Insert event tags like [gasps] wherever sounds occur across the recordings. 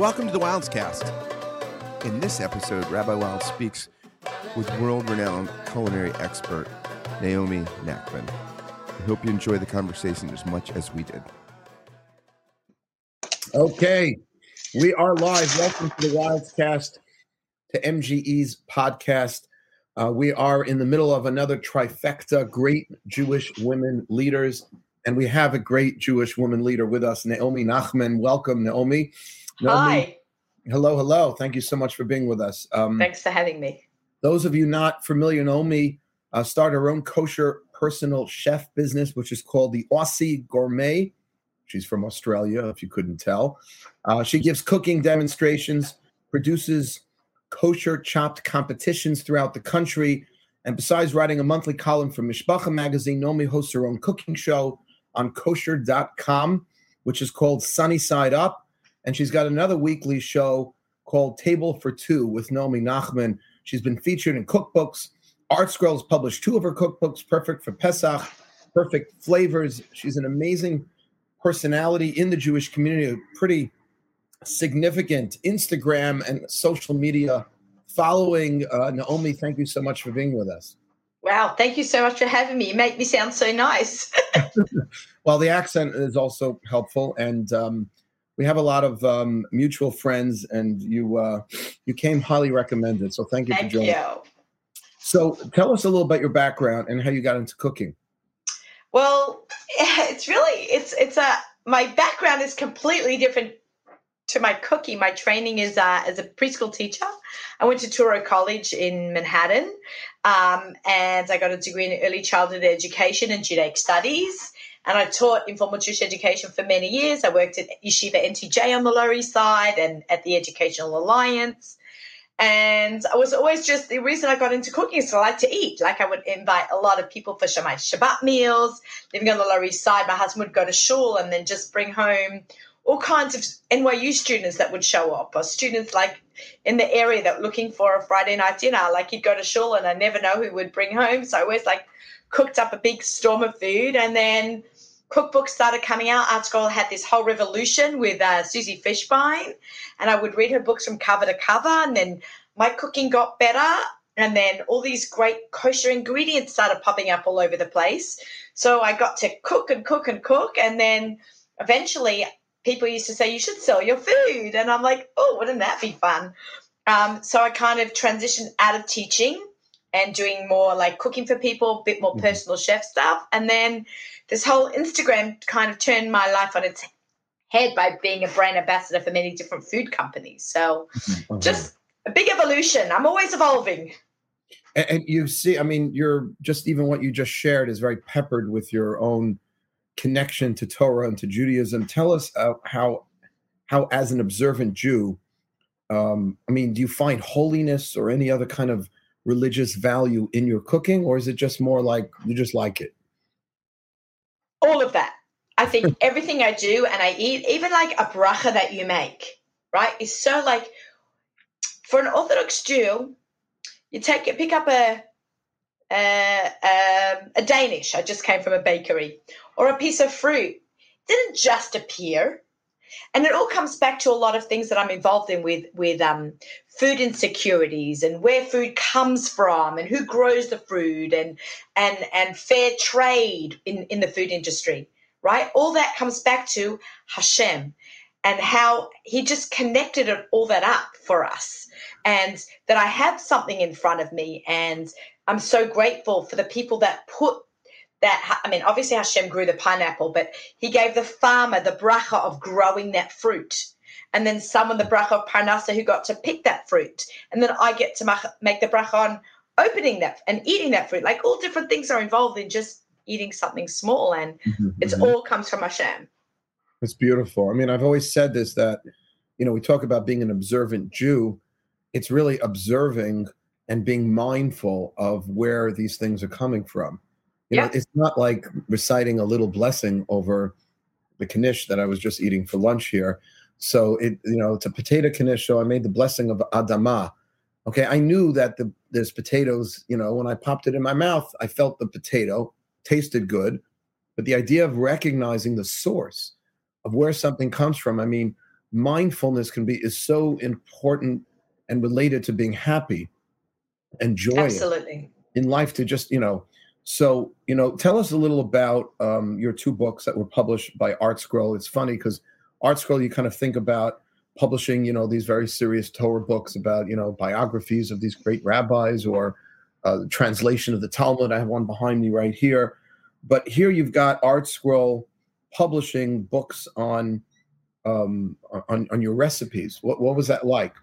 Welcome to the Wildscast. In this episode, Rabbi Wild speaks with world renowned culinary expert Naomi Nachman. I hope you enjoy the conversation as much as we did. Okay, we are live. Welcome to the Wildscast, to MJE's podcast. Uh, we are in the middle of another trifecta great Jewish women leaders, and we have a great Jewish woman leader with us, Naomi Nachman. Welcome, Naomi. Hi. Hello, hello. Thank you so much for being with us. Um, Thanks for having me. those of you not familiar, Naomi uh, started her own kosher personal chef business, which is called the Aussie Gourmet. She's from Australia, if you couldn't tell. Uh, she gives cooking demonstrations, produces kosher chopped competitions throughout the country. And besides writing a monthly column for Mishpacha magazine, Naomi hosts her own cooking show on kosher.com, which is called Sunny Side Up. And she's got another weekly show called Table for Two with Naomi Nachman. She's been featured in cookbooks. Art Scrolls published two of her cookbooks, Perfect for Pesach, Perfect Flavors. She's an amazing personality in the Jewish community, a pretty significant Instagram and social media following. Uh, Naomi, thank you so much for being with us. Wow. Thank you so much for having me. You make me sound so nice. [laughs] Well, the accent is also helpful, and um, we have a lot of um, mutual friends, and you uh, you came highly recommended. So thank you Thank for joining. you. So tell us a little about your background and how you got into cooking. Well, [laughs] it's really it's it's a my background is completely different to my cooking. My training is uh, as a preschool teacher. I went to Touro College in Manhattan, um, and I got a degree in early childhood education and Judaic studies. And I taught informal Jewish education for many years. I worked at Yeshiva MTJ on the Lower East Side and at the Educational Alliance. And I was always just the reason I got into cooking is I like to eat. Like I would invite a lot of people for my Shabbat meals. Living on the Lower East Side, my husband would go to shul and then just bring home all kinds of NYU students that would show up, or students like in the area that were looking for a Friday night dinner. Like he'd go to shul and I never know who would bring home. So I always like cooked up a big storm of food and then cookbooks started coming out. Art Scroll had this whole revolution with uh, Susie Fishbein, and I would read her books from cover to cover. And then my cooking got better, and then all these great kosher ingredients started popping up all over the place. So I got to cook and cook and cook, and then eventually people used to say you should sell your food, and I'm like, oh, wouldn't that be fun? Um, so I kind of transitioned out of teaching and doing more like cooking for people, a bit more Mhm. personal chef stuff, and then this whole Instagram kind of turned my life on its head by being a brand ambassador for many different food companies. So just a big evolution. I'm always evolving. and, and you see, I mean, you're just even what you just shared is very peppered with your own connection to Torah and to Judaism. Tell us uh, how, how as an observant Jew, um, I mean, do you find holiness or any other kind of religious value in your cooking, or is it just more like you just like it? All of that. I think [laughs] everything I do and I eat, even like a bracha that you make, right, is so like for an Orthodox Jew, you take it, pick up a a, um, a Danish. I just came from a bakery, or a piece of fruit. It didn't just appear, and it all comes back to a lot of things that I'm involved in with with um, food insecurities and where food comes from and who grows the food and and and fair trade in in the food industry. Right, all that comes back to Hashem and how He just connected all that up for us, and that I have something in front of me and I'm so grateful for the people that put that. I mean, obviously Hashem grew the pineapple, but He gave the farmer the bracha of growing that fruit, and then someone the bracha of parnasa who got to pick that fruit, and then I get to make the bracha on opening that and eating that fruit. Like all different things are involved in just eating something small, and it's Mhm. all comes from Hashem. It's beautiful. I mean, I've always said this that, you know, we talk about being an observant Jew. It's really observing and being mindful of where these things are coming from. You know, Yeah. it's not like reciting a little blessing over the knish that I was just eating for lunch here. So it, you know, it's a potato knish. So I made the blessing of Adama. Okay, I knew that the there's potatoes. You know, when I popped it in my mouth, I felt the potato tasted good, but the idea of recognizing the source of where something comes from. I mean, mindfulness can be is so important and related to being happy and joy Absolutely. in life to just you know so you know tell us a little about um, your two books that were published by art scroll. It's funny because art scroll you kind of think about publishing you know these very serious torah books about you know biographies of these great rabbis or uh, translation of the talmud. I have one behind me right here. But here you've got art scroll publishing books on um, on, on your recipes. What, what was that like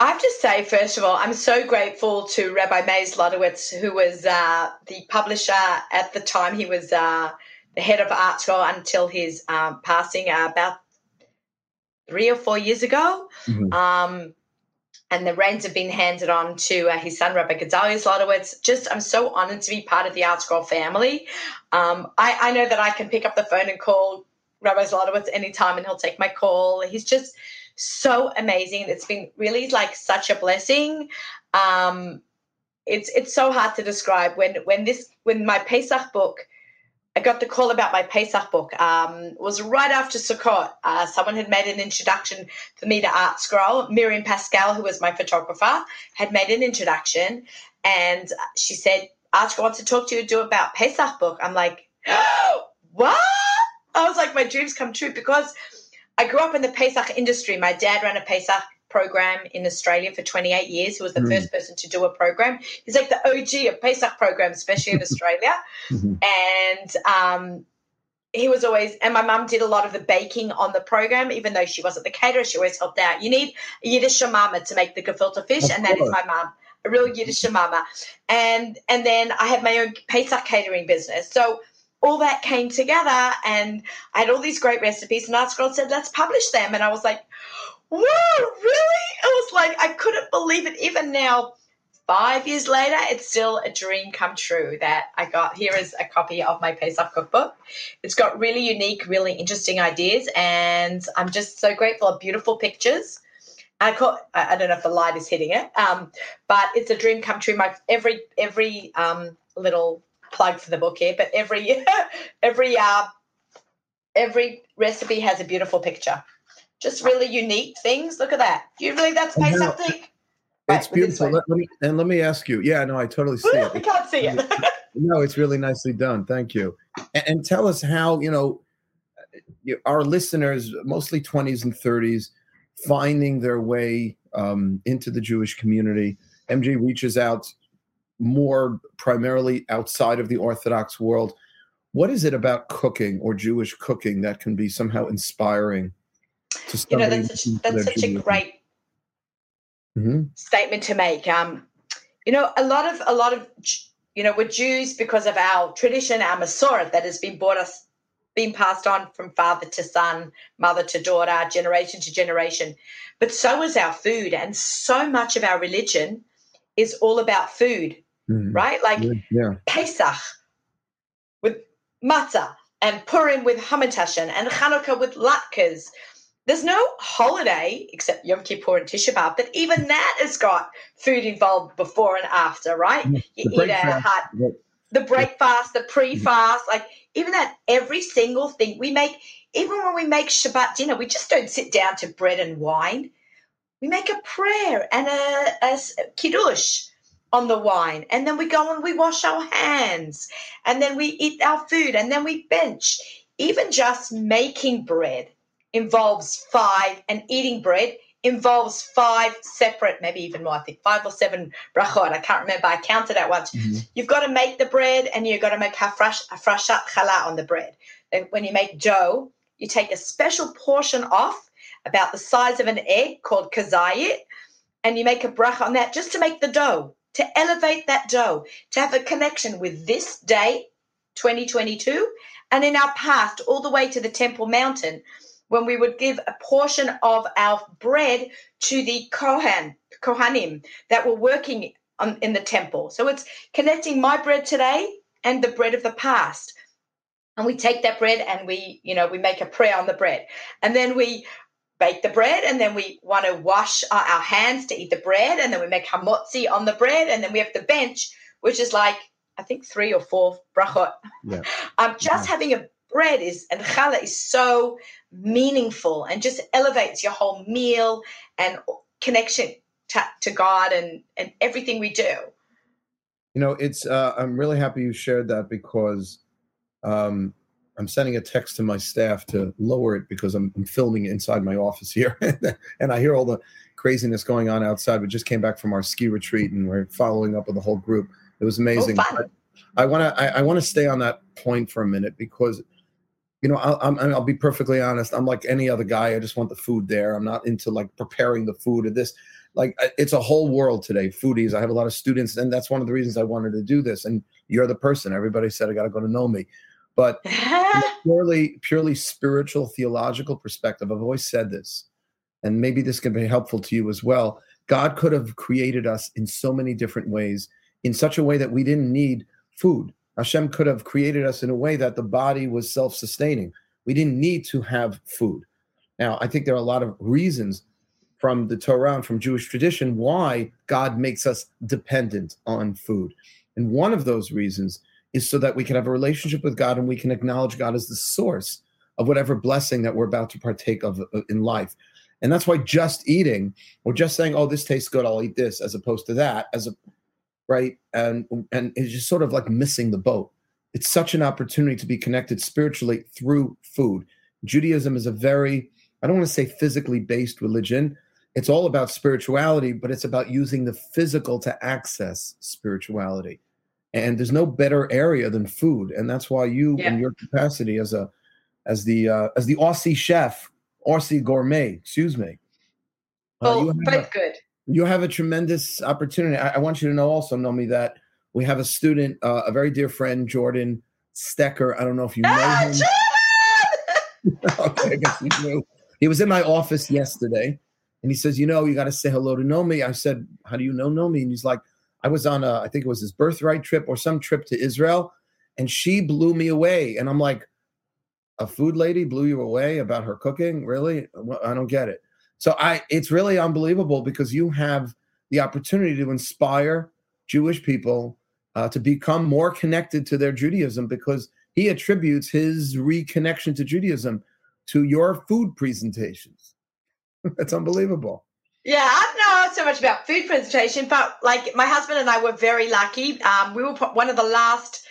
I have to say, first of all, I'm so grateful to Rabbi Meir Zlotowitz, who was uh, the publisher at the time. He was uh, the head of Art Scroll until his um, passing uh, about three or four years ago. Mhm. Um, and the reins have been handed on to uh, his son, Rabbi Gedalia Zlotowitz. Just, I'm so honored to be part of the Art Scroll family. Um, I, I know that I can pick up the phone and call Rabbi Zlotowitz anytime and he'll take my call. He's just so amazing. It's been really like such a blessing. Um, it's it's so hard to describe when when this when my Pesach book I got the call about my Pesach book. Um, was right after Sukkot. Uh, someone had made an introduction for me to Art Scroll. Miriam Pascal, who was my photographer, had made an introduction, and she said, "Art Scroll wants to talk to you do about Pesach book." I'm like, [gasps] "What?" I was like, "My dreams come true," because I grew up in the Pesach industry. My dad ran a Pesach program in Australia for 28 years. He was the Mm. first person to do a program. He's like the OG of Pesach programs, especially in [laughs] Australia Mhm. and um, he was always and my mum did a lot of the baking on the program even though she wasn't the caterer she always helped out you need a yiddish mama to make the gefilte fish Of and that is my mum a real yiddish mama and and then i had my own pesach catering business so all that came together and i had all these great recipes and art scroll said let's publish them and i was like whoa really it was like i couldn't believe it even now five years later, it's still a dream come true that I got. Here is a copy of my Pesach cookbook. It's got really unique, really interesting ideas, and I'm just so grateful. Beautiful pictures. I call. I don't know if the light is hitting it, um, but it's a dream come true. My every every um, little plug for the book here, but every [laughs] every uh, every recipe has a beautiful picture. Just really unique things. Look at that. Do you believe that's I know. Pesach thing? it's Right, beautiful let, let me, and let me ask you yeah no i totally see it [laughs] We can't see it. No, it's really nicely done. Thank you. And, and tell us how, you know, our listeners, mostly 20s and 30s, finding their way um, into the Jewish community. MJ reaches out more primarily outside of the Orthodox world. What is it about cooking or Jewish cooking that can be somehow inspiring to you know that's such, that's such a great Mhm. statement to make um you know a lot of a lot of you know we're jews because of our tradition our masorah that has been brought us been passed on from father to son mother to daughter generation to generation but so is our food and so much of our religion is all about food Mhm. right like Yeah. Pesach with matzah and Purim with hamantashen and Hanukkah with latkes. There's no holiday except Yom Kippur and Tisha B'av, but even that has got food involved before and after, right? You the eat a hot, The- the breakfast, the pre-fast, like even that every single thing we make, even when we make Shabbat dinner, we just don't sit down to bread and wine. We make a prayer and a, a kiddush on the wine, and then we go and we wash our hands, and then we eat our food, and then we bench. Even just making bread involves five, and eating bread involves five separate, maybe even more, I think five or seven brachot. I can't remember. I counted at once. Mhm. You've got to make the bread and you've got to make hafrash, hafrashat challah on the bread. and when you make dough, you take a special portion off, about the size of an egg called kazayit, and you make a bracha on that just to make the dough, to elevate that dough, to have a connection with this day, 2022, and in our past, all the way to the Temple Mountain, when we would give a portion of our bread to the Kohan, Kohanim that were working on, in the temple. So it's connecting my bread today and the bread of the past. And we take that bread and we, you know, we make a prayer on the bread. And then we bake the bread and then we want to wash our, our hands to eat the bread. And then we make hamotzi on the bread. And then we have the bench, which is like, I think three or four brachot. Yeah. [laughs] Um, just having a bread is and challah is so meaningful and just elevates your whole meal and connection to, to God and and everything we do. You know, it's uh, I'm really happy you shared that because um, I'm sending a text to my staff to lower it because I'm, I'm filming inside my office here, [laughs] and I hear all the craziness going on outside. We just came back from our ski retreat, and we're following up with the whole group. It was amazing. Oh, I want to I, I want to stay on that point for a minute because you know I'll, I'm, I'll be perfectly honest. I'm like any other guy. I just want the food there. I'm not into like preparing the food or this. Like it's a whole world today. Foodies. I have a lot of students, and that's one of the reasons I wanted to do this. And you're the person. Everybody said I got to go to know me, but [laughs] purely purely spiritual theological perspective. I've always said this, and maybe this can be helpful to you as well. God could have created us in so many different ways, in such a way that we didn't need food. Hashem could have created us in a way that the body was self sustaining. We didn't need to have food. Now, I think there are a lot of reasons from the Torah and from Jewish tradition why God makes us dependent on food. And one of those reasons is so that we can have a relationship with God and we can acknowledge God as the source of whatever blessing that we're about to partake of uh, in life. And that's why just eating or just saying, oh, this tastes good, I'll eat this, as opposed to that, as a right? And and it's just sort of like missing the boat. It's such an opportunity to be connected spiritually through food. Judaism is a very, I don't want to say physically based religion. It's all about spirituality, but it's about using the physical to access spirituality. And there's no better area than food, and that's why you, yeah. in your capacity as a, as the uh, as the Aussie chef, Aussie gourmet, excuse me. Uh, oh, both good you have a tremendous opportunity. I, I, want you to know also, Nomi, that we have a student, uh, a very dear friend, Jordan Stecker. I don't know if you know ah, him. [laughs] okay, I guess you knew. He was in my office yesterday, and he says, "You know, you got to say hello to Nomi." I said, "How do you know Nomi?" And he's like, "I was on a, I think it was his birthright trip or some trip to Israel, and she blew me away." And I'm like, "A food lady blew you away about her cooking? Really? I don't get it." So I it's really unbelievable because you have the opportunity to inspire Jewish people uh, to become more connected to their Judaism because he attributes his reconnection to Judaism to your food presentations. [laughs] That's unbelievable. Yeah, I don't know so much about food presentation, but like my husband and I were very lucky. Um, we were one of the last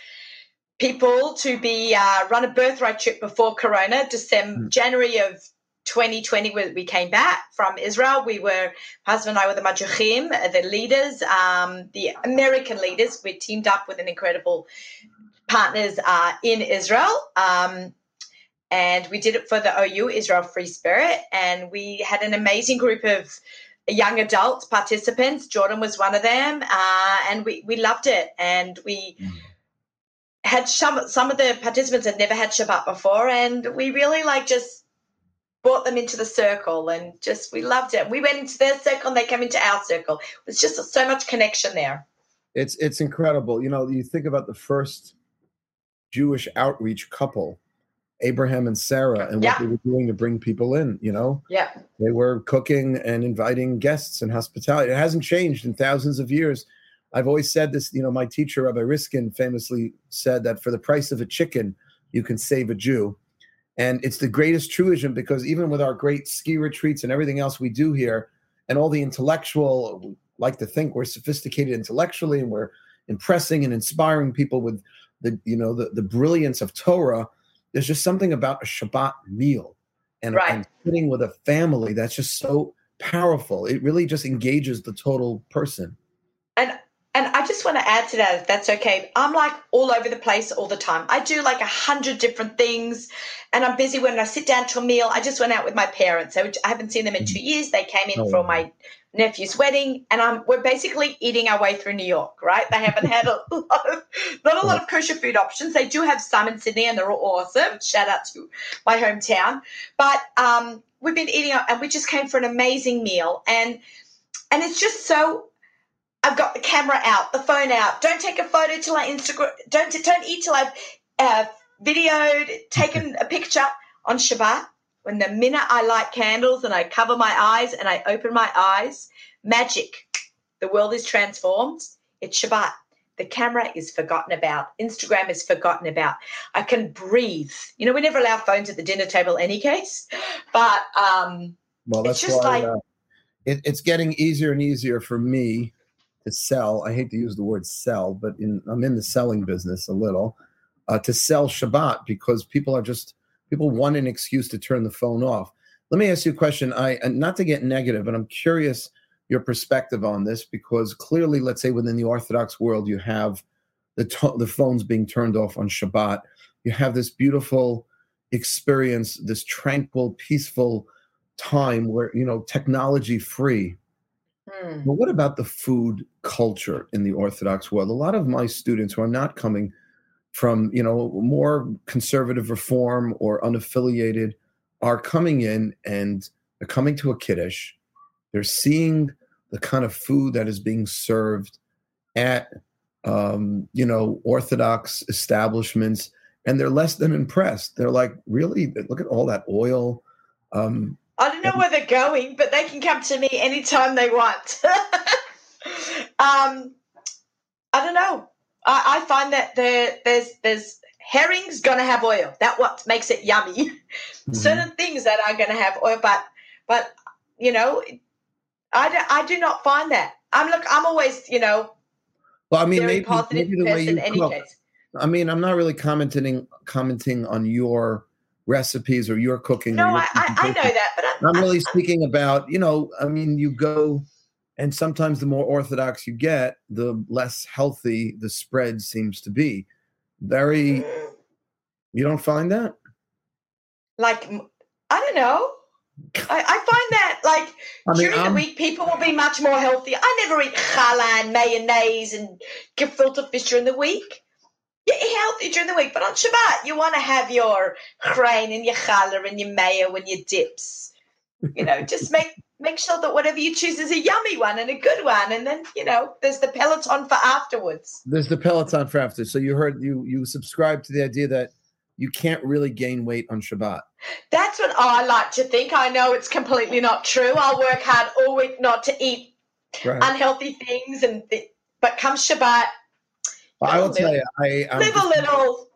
people to be uh, run a birthright trip before Corona, December, mm. January of 2020 we came back from Israel. We were my husband and I were the Madrichim, the leaders, um, the American leaders. We teamed up with an incredible partners uh, in Israel. Um, and we did it for the OU, Israel Free Spirit. And we had an amazing group of young adults participants. Jordan was one of them. Uh, and we, we loved it. And we mm. had some, some of the participants had never had Shabbat before. And we really like just brought them into the circle and just we loved it. We went into their circle and they came into our circle. It was just so much connection there. It's it's incredible. You know, you think about the first Jewish outreach couple, Abraham and Sarah, and yeah. what they were doing to bring people in, you know? Yeah. They were cooking and inviting guests and hospitality. It hasn't changed in thousands of years. I've always said this, you know, my teacher, Rabbi Riskin, famously said that for the price of a chicken, you can save a Jew. And it's the greatest truism because even with our great ski retreats and everything else we do here, and all the intellectual, we like to think we're sophisticated intellectually and we're impressing and inspiring people with the you know the, the brilliance of Torah. There's just something about a Shabbat meal and, right. and sitting with a family that's just so powerful. It really just engages the total person. I just want to add to that, if that's okay. I'm like all over the place all the time. I do like a hundred different things, and I'm busy when I sit down to a meal. I just went out with my parents. I haven't seen them in two years. They came in oh. for my nephew's wedding, and I'm we're basically eating our way through New York. Right? They haven't had a [laughs] lot of not a lot of kosher food options. They do have some in Sydney, and they're all awesome. Shout out to my hometown. But um, we've been eating, and we just came for an amazing meal, and and it's just so I've got the camera out, the phone out. Don't take a photo till I Instagram. Don't don't eat till I've uh, videoed, taken a picture on Shabbat. When the minute I light candles and I cover my eyes and I open my eyes, magic. The world is transformed. It's Shabbat. The camera is forgotten about. Instagram is forgotten about. I can breathe. You know, we never allow phones at the dinner table, any case. But um, well, that's just why like- uh, it, it's getting easier and easier for me to sell. I hate to use the word sell, but in, I'm in the selling business a little uh, to sell Shabbat because people are just people want an excuse to turn the phone off. Let me ask you a question. I not to get negative, but I'm curious your perspective on this because clearly, let's say within the Orthodox world, you have the to- the phones being turned off on Shabbat. You have this beautiful experience, this tranquil, peaceful time where you know technology free. Hmm. But what about the food culture in the Orthodox world? A lot of my students who are not coming from, you know, more conservative reform or unaffiliated are coming in and they're coming to a kiddush. They're seeing the kind of food that is being served at, um, you know, Orthodox establishments, and they're less than impressed. They're like, really? Look at all that oil. Um, I don't know where they're going, but they can come to me anytime they want. [laughs] um, I don't know. I, I find that there, there's there's herring's gonna have oil. That what makes it yummy. [laughs] mhm. Certain things that are gonna have oil, but but you know, I do, I do not find that. I'm look. I'm always you know well, I mean, maybe, positive maybe the way you In any cook, case, I mean, I'm not really commenting commenting on your recipes or your cooking. no, your I, I, I know that, but I'm, I'm I'm- really speaking about, you know, I mean, you go, and sometimes the more orthodox you get, the less healthy the spread seems to be. Very, mm. you don't find that? like I don't know. I, I find that like [laughs] I mean, during I'm- the week people will be much more healthy. I never eat challah and mayonnaise and gefilte fish during the week. Eat healthy during the week, but on Shabbat you want to have your grain and your challah and your mayo and your dips. You know, just [laughs] make make sure that whatever you choose is a yummy one and a good one, and then you know there's the peloton for afterwards. there's the Peloton for after. So you heard you you subscribe to the idea that you can't really gain weight on Shabbat. That's what I like to think. I know it's completely not true. I'll work hard all week not to eat Right. unhealthy things and th- but come Shabbat, I will tell you, I I'm live a just- little.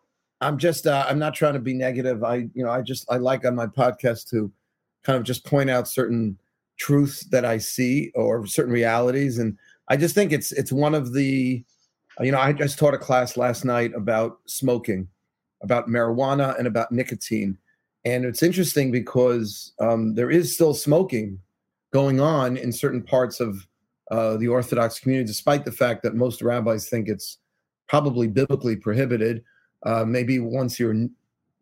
I'm just uh, I'm not trying to be negative. I you know I just I like on my podcast to kind of just point out certain truths that I see or certain realities, and I just think it's it's one of the you know I just taught a class last night about smoking, about marijuana and about nicotine, and it's interesting because um, there is still smoking going on in certain parts of uh, the Orthodox community, despite the fact that most rabbis think it's probably biblically prohibited. Uh, maybe once you're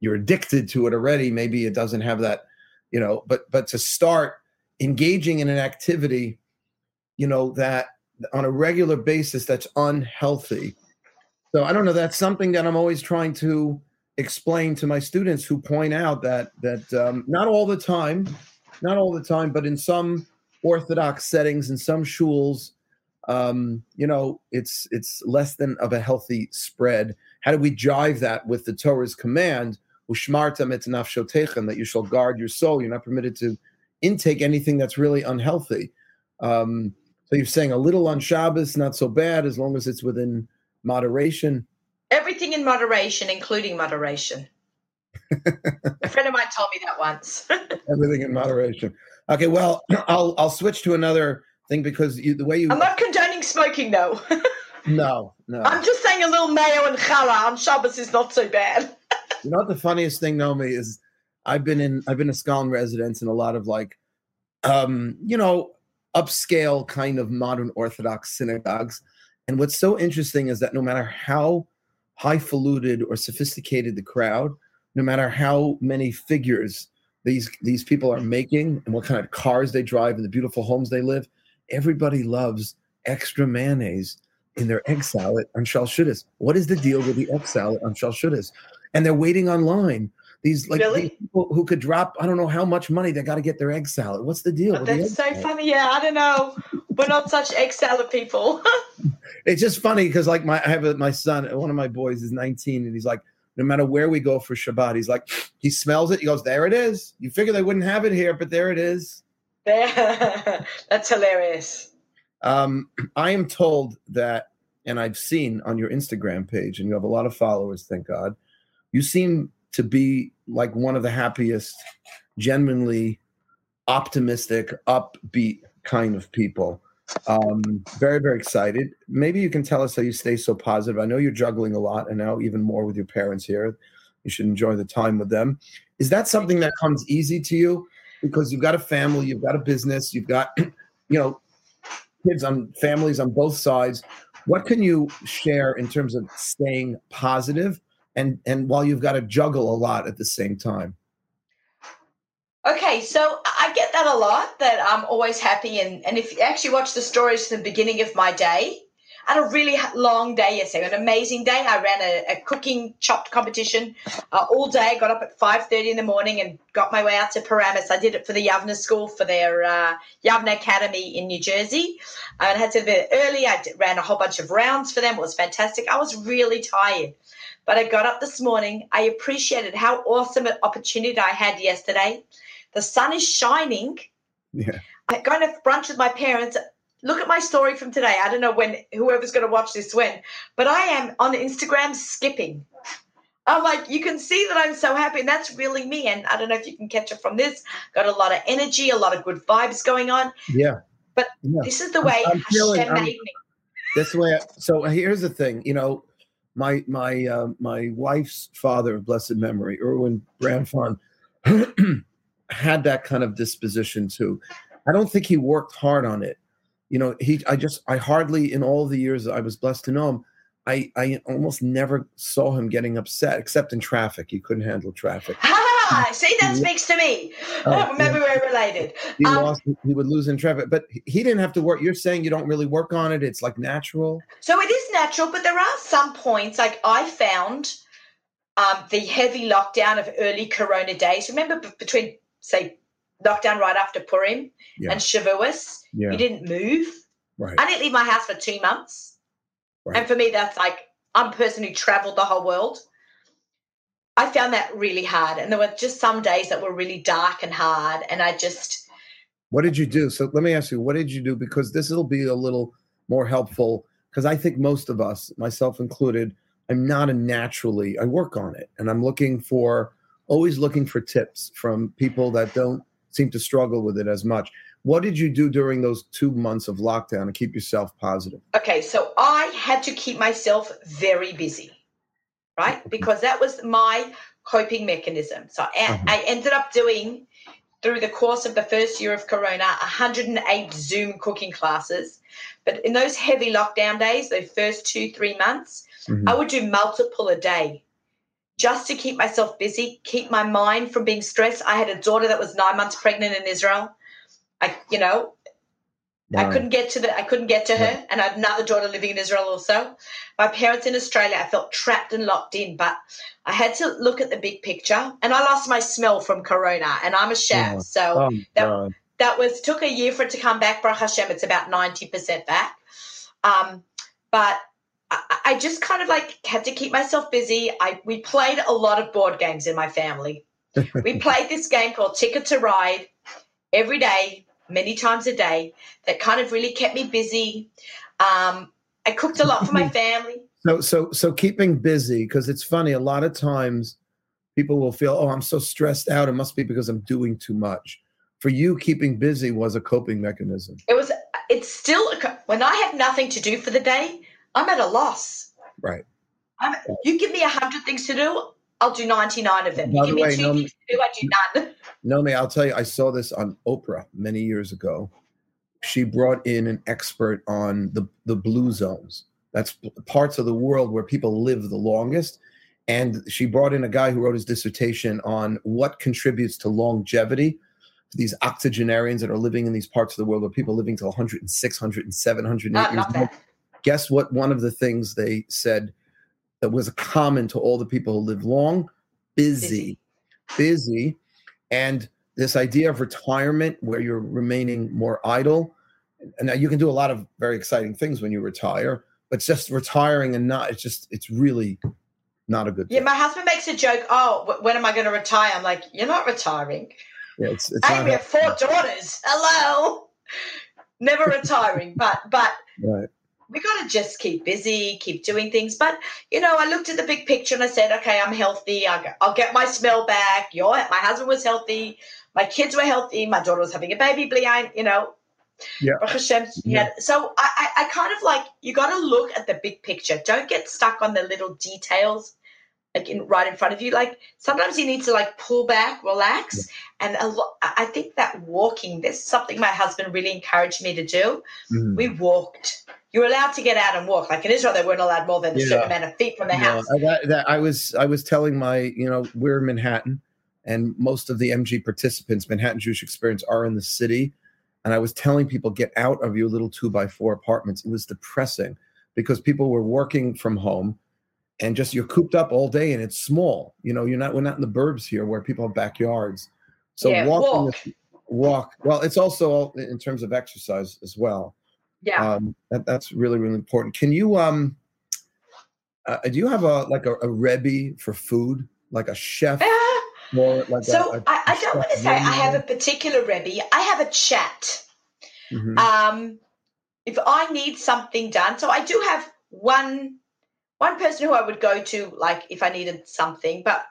you're addicted to it already maybe it doesn't have that you know but but to start engaging in an activity you know that on a regular basis that's unhealthy. So i don't know that's something that i'm always trying to explain to my students who point out that that um, not all the time not all the time but in some orthodox settings in some shuls um, you know it's it's less than of a healthy spread how do we jive that with the Torah's command, "Ushmarta et nafshotechem," that you shall guard your soul? You're not permitted to intake anything that's really unhealthy. Um, so you're saying a little on Shabbos, not so bad, as long as it's within moderation. Everything in moderation, including moderation. a friend of mine told me that once. [laughs] Everything in moderation. Okay, well, [clears throat] I'll I'll switch to another thing because you, the way you I'm not condoning smoking though. [laughs] no no I'm just saying a little mayo and challah on Shabbos is not so bad. You know what the funniest thing, Nomi, is I've been in I've been a scholar in residence in a lot of like um, you know, upscale kind of modern Orthodox synagogues. And what's so interesting is that no matter how highfalutin or sophisticated the crowd, no matter how many figures these these people are making and what kind of cars they drive and the beautiful homes they live, everybody loves extra mayonnaise in their egg salad on shalshudas. What is the deal with the egg salad on shalshudas? And they're waiting online. These like Really? these people who could drop I don't know how much money they got to get their egg salad. What's the deal? with the That's so salad? funny. Yeah, I don't know. We're not such egg salad people. [laughs] It's just funny because like my I have a, my son, one of my boys is 19, and he's like, no matter where we go for Shabbat, he's like, he smells it. He goes, there it is. You figure they wouldn't have it here, but there it is. [laughs] That's hilarious. Um, [clears throat] I am told that and I've seen on your Instagram page, and you have a lot of followers, thank God. You seem to be like one of the happiest, genuinely optimistic, upbeat kind of people. Um, very, very excited. Maybe you can tell us how you stay so positive. I know you're juggling a lot, and now even more with your parents here. You should enjoy the time with them. Is that something that comes easy to you? Because you've got a family, you've got a business, you've got, [clears throat] you know, kids on families on both sides. What can you share in terms of staying positive and and while you've got to juggle a lot at the same time? Okay, so I get that a lot that I'm always happy. And, and if you actually watch the stories from the beginning of my day, I had a really long day yesterday, an amazing day. I ran a, a cooking chopped competition uh, all day. Got up at five thirty in the morning and got my way out to Paramus. I did it for the Yavneh School for their uh, Yavneh Academy in New Jersey. I had to be early. I did, ran a whole bunch of rounds for them. It was fantastic. I was really tired, but I got up this morning. I appreciated how awesome an opportunity I had yesterday. The sun is shining. Yeah. I'm going to brunch with my parents look at my story from today. I don't know when whoever's going to watch this when, but I am on Instagram skipping. I'm like, you can see that I'm so happy, and that's really me. And I don't know if you can catch it from this. Got a lot of energy, a lot of good vibes going on. Yeah. But yeah. this is the way I'm feeling, I'm, made me. That's the way. I, so here's the thing. You know, my my uh, my wife's father of blessed memory, Erwin Brandfon, [clears throat] had that kind of disposition too. I don't think he worked hard on it you know he i just i hardly in all the years i was blessed to know him i i almost never saw him getting upset except in traffic he couldn't handle traffic Ah, [laughs] see, that speaks to me. Oh, Maybe yeah. we're related. he Um, lost he would lose in traffic but he didn't have to work you're saying you don't really work on it it's like natural So it is natural, but there are some points. Like I found um, the heavy lockdown of early Corona days. Remember b- between say lockdown right after Purim Yeah. and Shavuos, yeah. you didn't move. right. I didn't leave my house for two months, Right. and for me, that's like I'm a person who traveled the whole world. I found that really hard, and there were just some days that were really dark and hard, and I just what did you do? So let me ask you what did you do? Because this will be a little more helpful. Because i think most of us myself included i'm not a naturally i work on it. And i'm looking for always looking for tips from people that don't seem to struggle with it as much what did you do during those two months of lockdown to keep yourself positive Okay, so I had to keep myself very busy, right? [laughs] Because that was my coping mechanism. So I, Uh-huh. I ended up doing, through the course of the first year of Corona, 108 Zoom cooking classes. But in those heavy lockdown days, those first two, three months, Mhm. I would do multiple a day just to keep myself busy, keep my mind from being stressed. I had a daughter that was nine months pregnant in Israel. I, you know, I couldn't get to the I couldn't get to her, and I had another daughter living in Israel also. My parents in Australia, I felt trapped and locked in, but I had to look at the big picture. And I lost my smell from Corona, and I'm a chef, so oh, that- God. that was took a year for it to come back. Baruch Hashem, it's about ninety percent back. Um, but I, I just kind of like had to keep myself busy. I we played a lot of board games in my family. we [laughs] played this game called Ticket to Ride every day, many times a day. That kind of really kept me busy. Um, I cooked a lot for my [laughs] family. So so so keeping busy because it's funny. A lot of times, people will feel, "Oh, I'm so stressed out. It must be because I'm doing too much." For you, keeping busy was a coping mechanism. It was. It's still when I have nothing to do for the day, I'm at a loss. Right. I'm, you give me a hundred things to do, I'll do ninety nine of them. By You give the me two no- things to do, I do none. [laughs] Nomi, I'll tell you, I saw this on Oprah many years ago. She brought in an expert on the the blue zones. That's parts of the world where people live the longest. And she brought in a guy who wrote his dissertation on what contributes to longevity to these octogenarians that are living in these parts of the world where people are living to 106, 107, 108 years old. Guess what? One of the things they said that was common to all the people who live long busy, busy. And this idea of retirement where you're remaining more idle. And now you can do a lot of very exciting things when you retire, but just retiring and not, it's just, it's really not a good Yeah, my husband makes a joke. Oh, when am I going to retire? I'm like, you're not retiring. Yeah, it's, it's Hey, we have four daughters. Hello. Never retiring, but but right. We got to just keep busy, keep doing things. But you know, I looked at the big picture and I said, okay, I'm healthy. I'll, get my smell back. Your my husband was healthy. My kids were healthy. My daughter was having a baby. Blian, you know. Yeah. Yeah. So I, I, I kind of like you got to look at the big picture. Don't get stuck on the little details like in, right in front of you. Like sometimes you need to like pull back, relax, and a lot. I think that walking. This is something my husband really encouraged me to do. Mm. We walked. You're allowed to get out and walk. Like in Israel, they weren't allowed more than a certain amount of feet from the house. That, that, I was I was telling my you know we're in Manhattan, and most of the MG participants, Manhattan Jewish Experience, are in the city. And I was telling people, get out of your little two by four apartments. It was depressing because people were working from home and just you're cooped up all day and it's small. You know, you're not we're not in the burbs here where people have backyards. So yeah, walking walk. walk. Well, it's also in terms of exercise as well. Yeah. Um, that, that's really, really important. Can you um uh, do you have a like a, a rebbe for food, like a chef? More like so a, a I, I don't want to say I have a particular rebbe. I have a chat. Mm-hmm. Um, if I need something done, so I do have one one person who I would go to, like if I needed something, but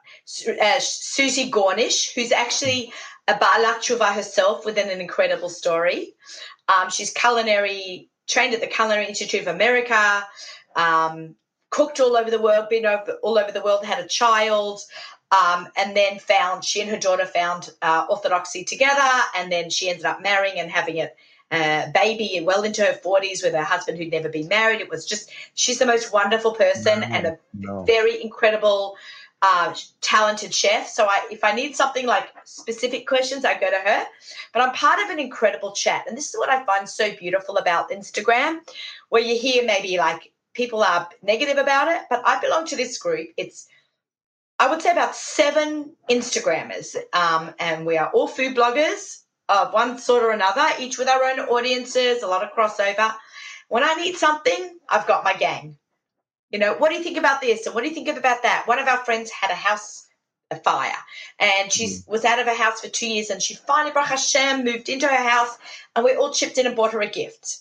uh, Susie Gornish, who's actually a Baalat Teshuva herself with an incredible story. Um, she's culinary, trained at the Culinary Institute of America, um, cooked all over the world, been over, all over the world, had a child, um, and then found, she and her daughter found uh, Orthodoxy together, and then she ended up marrying and having a, uh, baby well into her 40s with her husband who'd never been married. It was just, she's the most wonderful person no, and a no. very incredible, uh, talented chef. So I, if I need something like specific questions, I go to her. But I'm part of an incredible chat. And this is what I find so beautiful about Instagram, where you hear maybe like people are negative about it, but I belong to this group. It's, I would say about seven Instagrammers, um, and we are all food bloggers of one sort or another, each with our own audiences, a lot of crossover. When I need something, I've got my gang. You know, what do you think about this? And what do you think about that? One of our friends had a house a fire and she mm. was out of her house for two years and she finally, Baruch Hashem, moved into her house and we all chipped in and bought her a gift.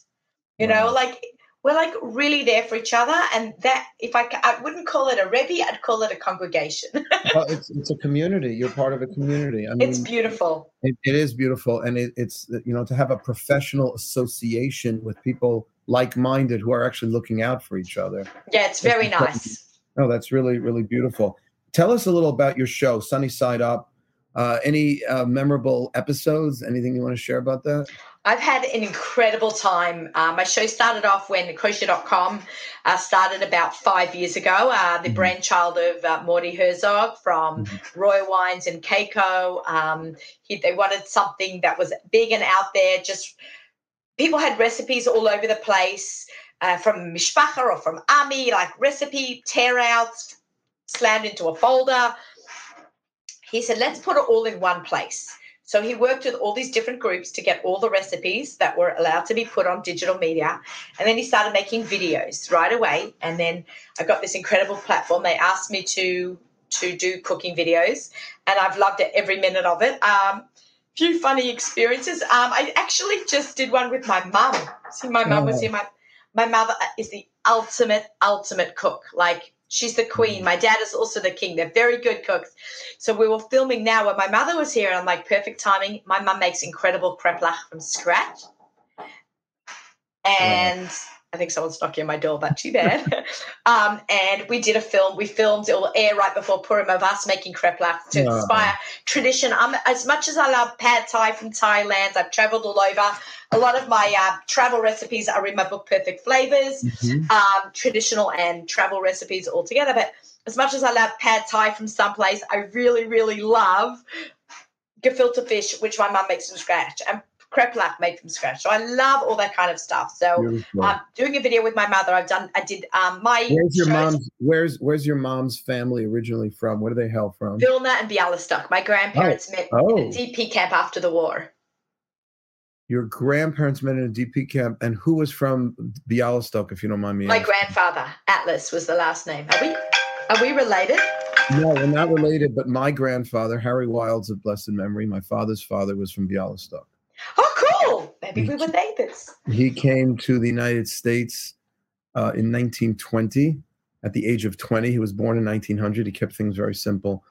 You wow. know, like we're like really there for each other and that if i i wouldn't call it a rebbe i'd call it a congregation [laughs] well it's, it's a community you're part of a community i mean it's beautiful it, it is beautiful and it, it's you know to have a professional association with people like-minded who are actually looking out for each other yeah it's very nice oh that's really really beautiful tell us a little about your show sunny side up uh, any uh, memorable episodes anything you want to share about that I've had an incredible time. Uh, my show started off when kosher.com uh, started about five years ago, uh, the mm-hmm. brainchild of uh, Morty Herzog from mm-hmm. Royal Wines and Keiko. Um, he, they wanted something that was big and out there. Just people had recipes all over the place uh, from Mishpacha or from Ami, like recipe tear outs, slammed into a folder. He said, let's put it all in one place. So he worked with all these different groups to get all the recipes that were allowed to be put on digital media. And then he started making videos right away. And then I got this incredible platform. They asked me to to do cooking videos, and I've loved it every minute of it. Um, few funny experiences. Um, I actually just did one with my mum. See, my mum was oh. here. My my mother is the ultimate ultimate cook. Like She's the queen. My dad is also the king. They're very good cooks. So we were filming now when my mother was here, and I'm like, perfect timing. My mum makes incredible kreplach from scratch. And wow. I think someone's knocking on my door, but too bad. [laughs] um, and we did a film. We filmed, it will air right before Purim of us making kreplach to inspire tradition. Um, as much as I love pad thai from Thailand, I've traveled all over. A lot of my uh, travel recipes are in my book, Perfect Flavors, mm-hmm. um, traditional and travel recipes all together. But as much as I love pad thai from someplace, I really, really love gefilte fish, which my mum makes from scratch. And kreplach made from scratch. So I love all that kind of stuff. So um, doing a video with my mother, I've done. I did um, my. Where's your mom's? Where's Where's your mom's family originally from? Where do they hail from? Vilna and Bialystok. My grandparents oh. met oh. in a DP camp after the war. Your grandparents met in a DP camp, and who was from Bialystok, if you don't mind me? My asking? grandfather, Atlas, was the last name. Are we Are we related? No, we're not related. But my grandfather, Harry Wildes of blessed memory, my father's father was from Bialystok. Oh, cool. Maybe we would were this. He came to the United States uh, in 1920 at the age of 20. He was born in 1900. He kept things very simple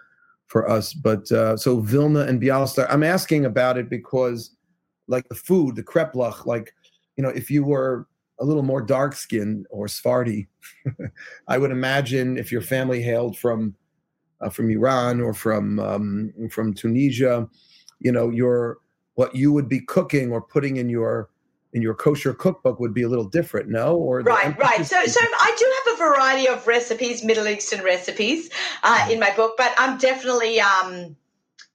for us. But uh, so Vilna and Bialystok, I'm asking about it because, like the food, the kreplach, like, you know, if you were a little more dark skinned or Sephardi, [laughs] I would imagine if your family hailed from uh, from Iran or from um, from Tunisia, you know, your what you would be cooking or putting in your in your kosher cookbook would be a little different, no? Or right, right. So, so I do have a variety of recipes, Middle Eastern recipes, uh, in my book, but I'm definitely, um,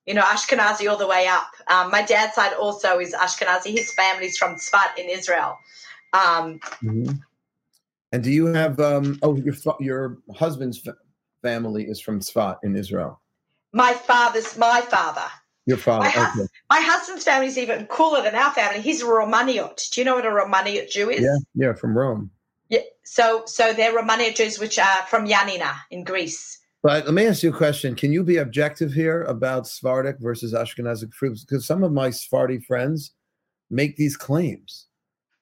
you know, Ashkenazi all the way up. Um, my dad's side also is Ashkenazi. His family's from Tzfat in Israel. Um, mm-hmm. And do you have? Um, oh, your your husband's family is from Tzfat in Israel. My father's my father. Your father. My, okay. my husband's family is even cooler than our family. He's a Romaniot. Do you know what a Romaniot Jew is? Yeah, yeah, from Rome. Yeah. So, so they're Romaniot Jews, which are from Yanina in Greece. But let me ask you a question: Can you be objective here about Sephardic versus Ashkenazic foods? Because some of my Sephardi friends make these claims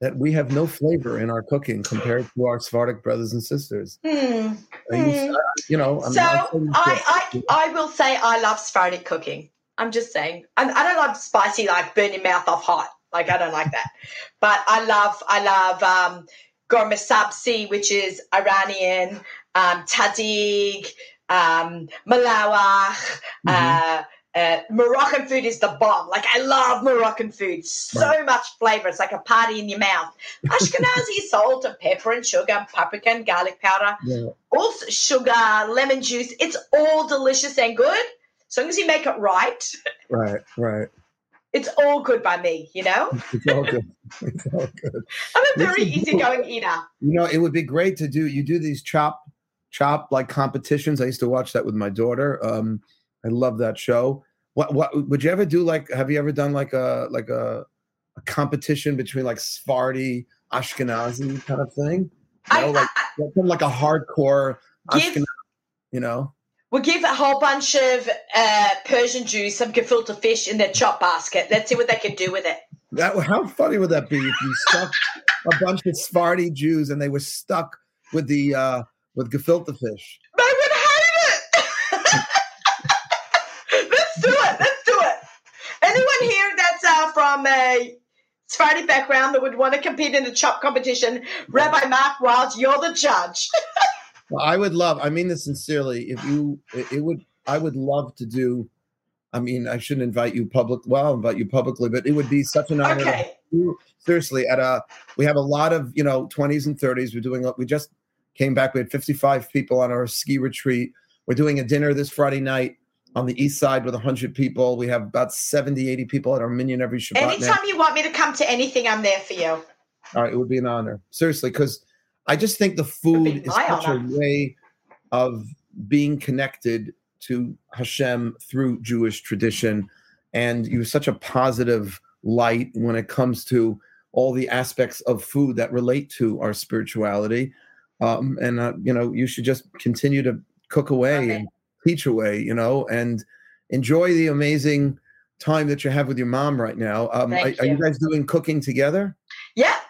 that we have no flavor in our cooking compared to our Sephardic brothers and sisters. Hmm. You, you, know, I'm, so I, I, I will say I love Sephardic cooking. I'm just saying. I, I don't like spicy, like burn your mouth off hot. Like I don't like that. But I love, I love um, ghormeh sabzi, which is Iranian, um, tadig, um, malawach. Mm-hmm. Uh, uh, Moroccan food is the bomb. Like I love Moroccan food. So right. much flavor. It's like a party in your mouth. Ashkenazi [laughs] salt and pepper and sugar, paprika and garlic powder. Yeah. Also sugar, lemon juice. It's all delicious and good. As long as you make it right. Right, right. It's all good by me, you know? [laughs] It's all good. It's all good. I'm a very easygoing eater. You know, it would be great to do you do these chop chop like competitions. I used to watch that with my daughter. Um, I love that show. What what would you ever do like have you ever done like a like a, a competition between like Sephardi, Ashkenazi kind of thing? You know, I, like, I, like a hardcore Ashkenazi, you know? We'll give a whole bunch of uh, Persian Jews some gefilte fish in their chop basket. Let's see what they can do with it. That how funny would that be if you stuck a bunch of Sephardi Jews and they were stuck with the uh, with gefilte fish? They would hate it. [laughs] Let's do it. Let's do it. Anyone here that's uh, from a Sephardi background that would want to compete in the chop competition? Rabbi Mark Wildes, you're the judge. [laughs] Well, I would love. I mean this sincerely. If you, it, it, would. I would love to do. I mean, I shouldn't invite you public. Well, I'll invite you publicly, but it would be such an honor. Okay. You, seriously, at a we have a lot of you know twenties and thirties. We're doing. We just came back. We had fifty five people on our ski retreat. We're doing a dinner this Friday night on the east side with 100 people. We have about 70, 80 people at our minyan every Shabbat. Anytime now. you want me to come to anything, I'm there for you. All right, it would be an honor. Seriously, because I just think the food is such a way of being connected to Hashem through Jewish tradition. And you're such a positive light when it comes to all the aspects of food that relate to our spirituality. Um, and, uh, you know, you should just continue to cook away and teach away, you know, and enjoy the amazing time that you have with your mom right now. Um, are, you. are, you. guys doing cooking together?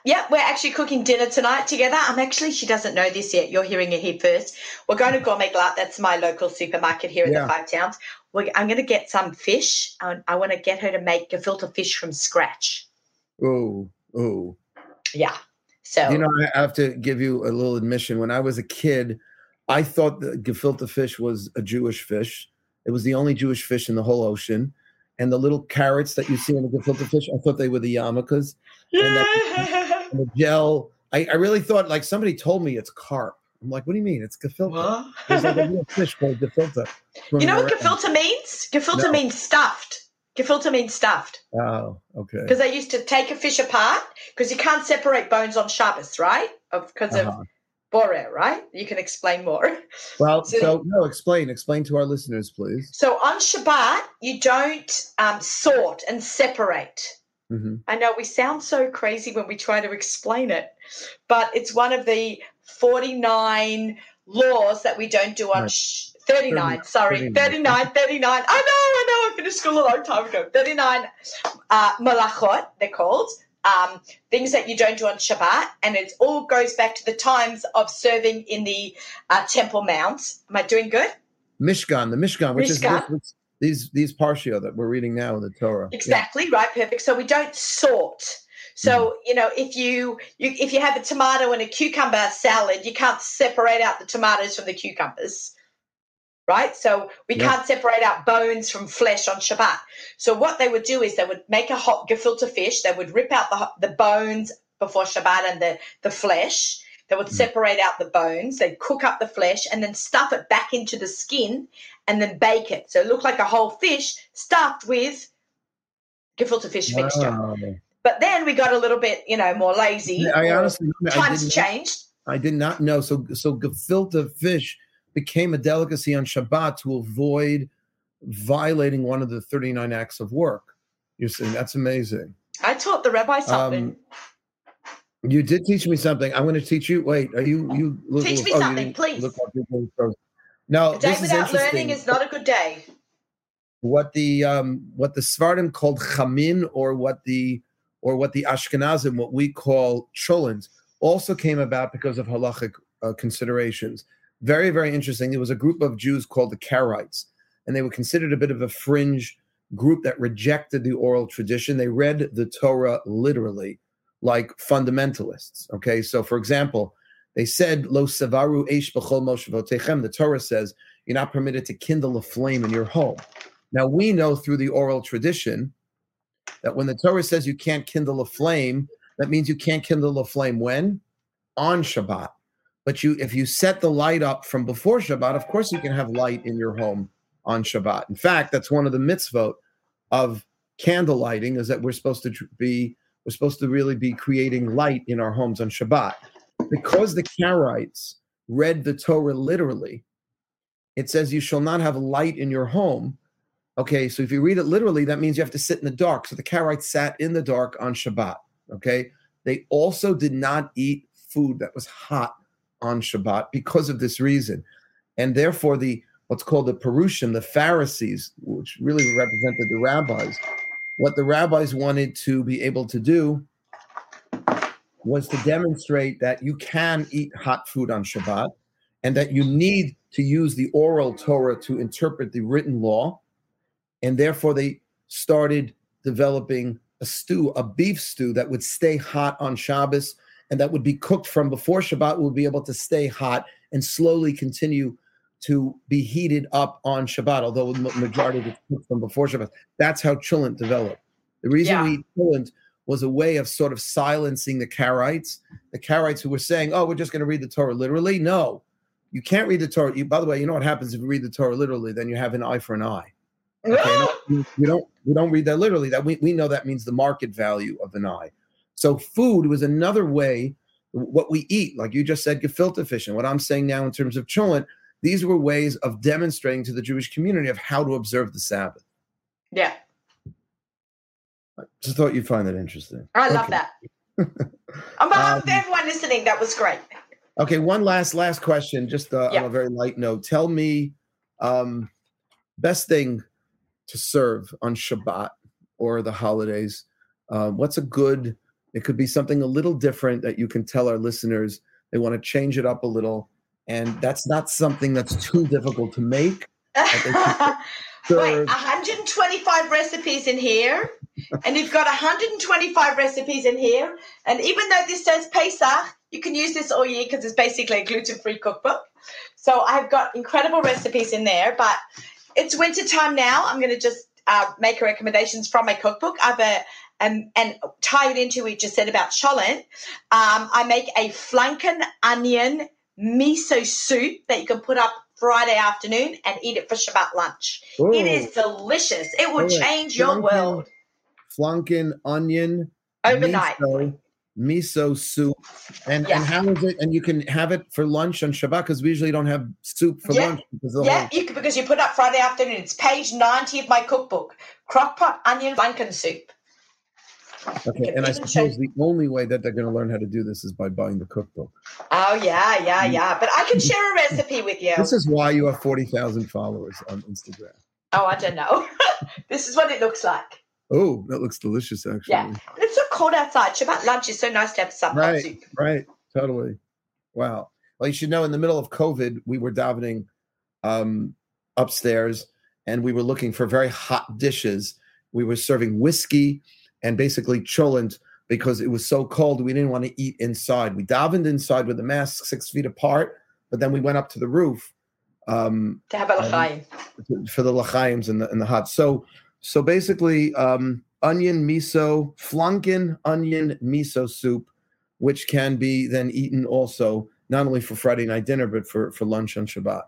Yeah, we're actually cooking dinner tonight together. I'm actually, she doesn't know this yet. You're hearing it here first. We're going to Gourmet Glatt. That's my local supermarket here in yeah. the Five Towns. We're, I'm going to get some fish. I, I want to get her to make a gefilte fish from scratch. Oh, oh. Yeah. So, you know, I have to give you a little admission. When I was a kid, I thought the gefilte fish was a Jewish fish. It was the only Jewish fish in the whole ocean and the little carrots that you see in the gefilte fish. I thought they were the yarmulkes. [laughs] The gel. I, I, really thought like somebody told me it's carp. I'm like, what do you mean? It's gefilte. There's like a little fish called gefilte. You know what gefilte means? Gefilte no. means stuffed. Gefilte means stuffed. Oh, okay. Because they used to take a fish apart because you can't separate bones on Shabbos, right? Because of, uh-huh. Bore, right? You can explain more. [laughs] Well, so, so, no, explain. Explain to our listeners, please. So on Shabbat, you don't um, sort and separate. Mm-hmm. I know we sound so crazy when we try to explain it, but it's one of the 49 laws that we don't do on right. sh- 39, 30, sorry, 39. 39, 39. I know, I know, I finished school a long time ago. 39 uh, malachot, they're called. um, things that you don't do on Shabbat, and it all goes back to the times of serving in the uh, Temple Mount. Am I doing good? Mishkan, the Mishkan, which Mishkan. is these these parsha that we're reading now in the Torah. Yeah. Exactly right, perfect. So we don't sort. So you know, if you, you if you have a tomato and a cucumber salad, you can't separate out the tomatoes from the cucumbers, right? So we Yeah. can't separate out bones from flesh on Shabbat. So what they would do is they would make a hot gefilte fish. They would rip out the the bones before Shabbat and the the flesh. They would Mm. separate out the bones. They'd cook up the flesh and then stuff it back into the skin and then bake it. So it looked like a whole fish stuffed with gefilte fish mixture. But then we got a little bit, you know, more lazy. I honestly, I times didn't, changed. I did not know. So, so gefilte fish became a delicacy on Shabbat to avoid violating one of the 39 acts of work. You're saying that's amazing. I taught the rabbi something. Um, You did teach me something. I'm going to teach you. Wait, are you you? look- Teach me oh, you something, didn't please. Look like you're going first. No, a day without learning is not a good day. what the um, what the Sephardim called chamin, or what the or what the Ashkenazim, what we call cholent, also came about because of halachic uh, considerations. Very, very interesting. There was a group of Jews called the Karaites, and they were considered a bit of a fringe group that rejected the oral tradition. They read the Torah literally, like fundamentalists. Okay, so for example, they said, "Lo savaru eish b'chol moshevotechem." The Torah says you're not permitted to kindle a flame in your home. Now we know through the oral tradition that when the Torah says you can't kindle a flame, that means you can't kindle a flame when on Shabbat. But you, if you set the light up from before Shabbat, of course you can have light in your home on Shabbat. In fact, that's one of the mitzvot of candle lighting is that we're supposed to be we're supposed to really be creating light in our homes on Shabbat. Because the Karaites read the Torah literally, it says you shall not have light in your home. Okay, so if you read it literally, that means you have to sit in the dark. So the Karaites sat in the dark on Shabbat. Okay, they also did not eat food that was hot on Shabbat because of this reason, and therefore the what's called the Perushim, the Pharisees, which really represented the rabbis, what the rabbis wanted to be able to do was to demonstrate that you can eat hot food on Shabbat and that you need to use the oral Torah to interpret the written law. And therefore, they started developing a stew, a beef stew that would stay hot on Shabbos and that would be cooked from before Shabbat, would be able to stay hot and slowly continue to be heated up on Shabbat, although the majority of cooked from before Shabbat. That's how chulent developed. The reason Yeah. we eat chulent was a way of sort of silencing the Karaites, the Karaites who were saying, "Oh, we're just going to read the Torah literally." No, you can't read the Torah. You, by the way, you know what happens if you read the Torah literally? Then you have an eye for an eye. Okay, no, we- we don't we don't read that literally. That we, we know that means the market value of an eye. So food was another way. What we eat, like you just said, gefilte fish, and what I'm saying now in terms of cholent, these were ways of demonstrating to the Jewish community of how to observe the Sabbath. Yeah, I just thought you'd find that interesting. I love Okay. that. On behalf of Um, everyone listening, that was great. Okay, one last last question, just uh, Yeah. on a very light note. Tell me, um, best thing to serve on Shabbat or the holidays. Uh, what's a good? It could be something a little different that you can tell our listeners. They want to change it up a little, and that's not something that's too difficult to make. [laughs] Wait, 125 recipes in here, and you've got 125 recipes in here. And even though this says Pesach, you can use this all year because it's basically a gluten-free cookbook. So I've got incredible recipes in there, but it's winter time now. I'm going to just uh, make recommendations from my cookbook. I've a and, and tie it into what you just said about cholent. Um, I make a flanken onion miso soup that you can put up Friday afternoon and eat it for Shabbat lunch. It Ooh, is delicious. It will change your world Flanken onion overnight. miso, miso soup, and Yeah. and how is it? And you can have it for lunch on Shabbat because we usually don't have soup for Yeah. lunch because Yeah, you can, because you put up Friday afternoon. It's page 90 of my cookbook. Crockpot onion flanken soup. Okay, and I suppose show- the only way that they're going to learn how to do this is by buying the cookbook. Oh, yeah, yeah, mm. yeah. But I can mm. share a recipe with you. This is why you have forty thousand followers on Instagram. Oh, I don't know. [laughs] this is what it looks like. Oh, that looks delicious, actually. Yeah. It's so cold outside. Shabbat lunch is so nice to have hot Right, soup. right, totally. Wow. Well, you should know, in the middle of COVID, we were davening um, upstairs, and we were looking for very hot dishes. We were serving whiskey and basically cholent because it was so cold. We didn't want to eat inside. We davened inside with the masks six feet apart, but then we went up to the roof um, To have a l'chaim. for the lachaims and the and the hot. So so basically, um, onion miso, flanken onion miso soup, which can be then eaten also not only for Friday night dinner but for for lunch on Shabbat.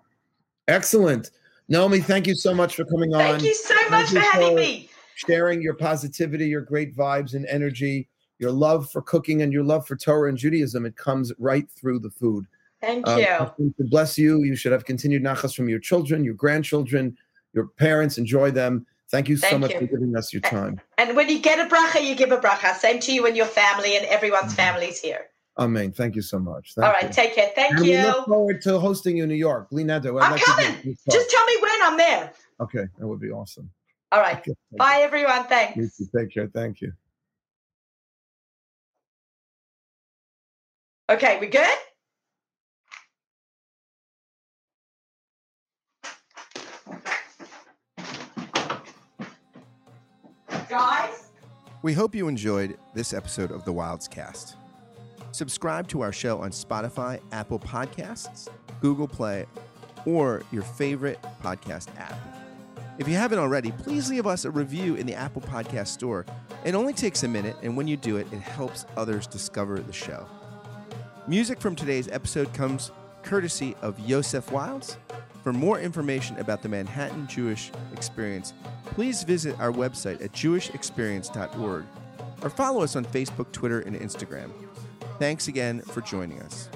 Excellent, Naomi. Thank you so much for coming on, Thank you so much for having for- me. sharing your positivity, your great vibes and energy, your love for cooking, and your love for Torah and Judaism. It comes right through the food. Thank Um, you. Should bless you. You should have continued nachas from your children, your grandchildren, your parents. Enjoy them. Thank you so Thank much you. for giving us your time. And when you get a bracha, you give a bracha. Same to you and your family and everyone's mm-hmm. families here. Amen. Thank you so much. Thank All right, you. take care. Thank and you. we look forward to hosting you in New York. Bli Neder, I'd I'm like coming. Just tell me when I'm there. Okay, that would be awesome. All right. Okay. Bye, everyone. You Thanks. Take care. Thank you. Okay, we good? Guys? We hope you enjoyed this episode of the Wildes Cast. Subscribe to our show on Spotify, Apple Podcasts, Google Play, or your favorite podcast app. If you haven't already, please leave us a review in the Apple Podcast Store. It only takes a minute, and when you do it, it helps others discover the show. Music from today's episode comes courtesy of Yosef Wildes. For more information about the Manhattan Jewish Experience, please visit our website at jewishexperience.org or follow us on Facebook, Twitter, and Instagram. Thanks again for joining us.